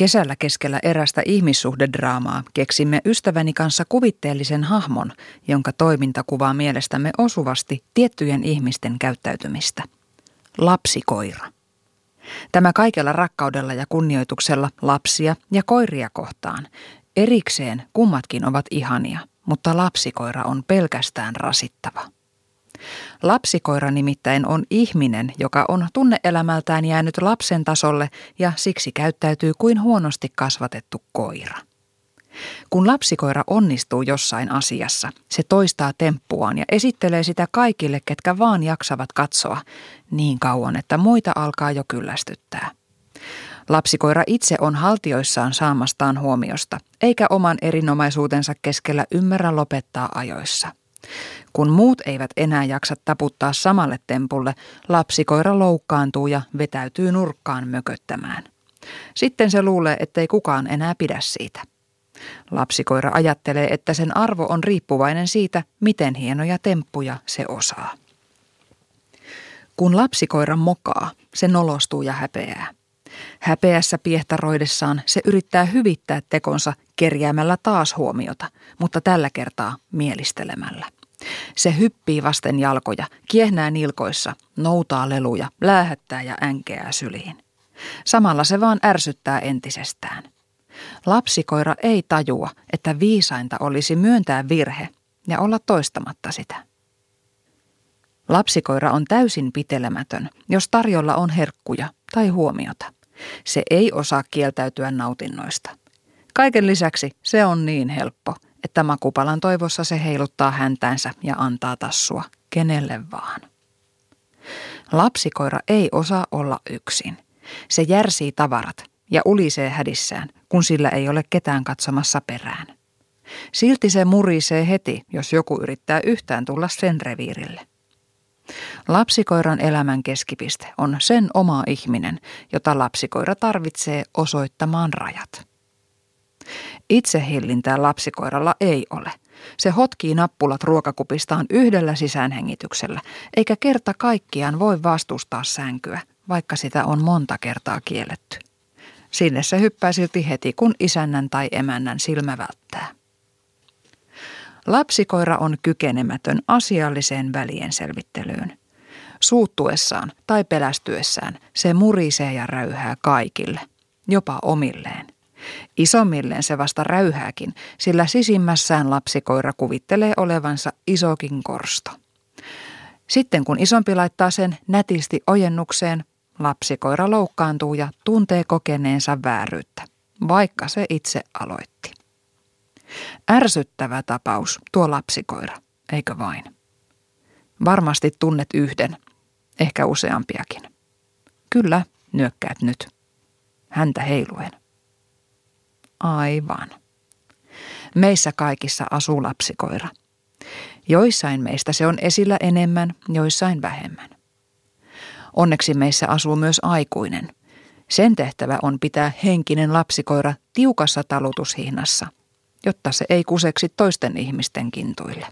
Kesällä keskellä erästä ihmissuhdedraamaa keksimme ystäväni kanssa kuvitteellisen hahmon, jonka toiminta kuvaa mielestämme osuvasti tiettyjen ihmisten käyttäytymistä. Lapsikoira. Tämä kaikella rakkaudella ja kunnioituksella lapsia ja koiria kohtaan. Erikseen kummatkin ovat ihania, mutta lapsikoira on pelkästään rasittava. Lapsikoira nimittäin on ihminen, joka on tunneelämältään jäänyt lapsen tasolle ja siksi käyttäytyy kuin huonosti kasvatettu koira. Kun lapsikoira onnistuu jossain asiassa, se toistaa temppuaan ja esittelee sitä kaikille, ketkä vaan jaksavat katsoa, niin kauan, että muita alkaa jo kyllästyttää. Lapsikoira itse on haltioissaan saamastaan huomiosta, eikä oman erinomaisuutensa keskellä ymmärrä lopettaa ajoissa. Kun muut eivät enää jaksa taputtaa samalle tempulle, lapsikoira loukkaantuu ja vetäytyy nurkkaan mököttämään. Sitten se luulee, ettei kukaan enää pidä siitä. Lapsikoira ajattelee, että sen arvo on riippuvainen siitä, miten hienoja temppuja se osaa. Kun lapsikoira mokaa, se nolostuu ja häpeää. Häpeässä piehtaroidessaan se yrittää hyvittää tekonsa kerjäämällä taas huomiota, mutta tällä kertaa mielistelemällä. Se hyppii vasten jalkoja, kiehnää nilkoissa, noutaa leluja, läähättää ja änkeää syliin. Samalla se vaan ärsyttää entisestään. Lapsikoira ei tajua, että viisainta olisi myöntää virhe ja olla toistamatta sitä. Lapsikoira on täysin pitelemätön, jos tarjolla on herkkuja tai huomiota. Se ei osaa kieltäytyä nautinnoista. Kaiken lisäksi se on niin helppo, että makupalan toivossa se heiluttaa häntäänsä ja antaa tassua kenelle vaan. Lapsikoira ei osaa olla yksin. Se järsii tavarat ja ulisee hädissään, kun sillä ei ole ketään katsomassa perään. Silti se murisee heti, jos joku yrittää yhtään tulla sen reviirille. Lapsikoiran elämän keskipiste on sen oma ihminen, jota lapsikoira tarvitsee osoittamaan rajat. Itsehillintää lapsikoiralla ei ole. Se hotkii nappulat ruokakupistaan yhdellä sisäänhengityksellä, eikä kerta kaikkiaan voi vastustaa sänkyä, vaikka sitä on monta kertaa kielletty. Sinne se hyppää silti heti, kun isännän tai emännän silmä välttää. Lapsikoira on kykenemätön asialliseen välien selvittelyyn. Suuttuessaan tai pelästyessään se murisee ja räyhää kaikille, jopa omilleen. Isommilleen se vasta räyhääkin, sillä sisimmässään lapsikoira kuvittelee olevansa isokin korsto. Sitten kun isompi laittaa sen nätisti ojennukseen, lapsikoira loukkaantuu ja tuntee kokeneensa vääryyttä, vaikka se itse aloitti. Ärsyttävä tapaus tuo lapsikoira, eikö vain? Varmasti tunnet yhden, ehkä useampiakin. Kyllä, nyökkäät nyt. Häntä heiluen. Aivan. Meissä kaikissa asuu lapsikoira. Joissain meistä se on esillä enemmän, joissain vähemmän. Onneksi meissä asuu myös aikuinen. Sen tehtävä on pitää henkinen lapsikoira tiukassa talutushihnassa, jotta se ei kuseksi toisten ihmisten kintuille.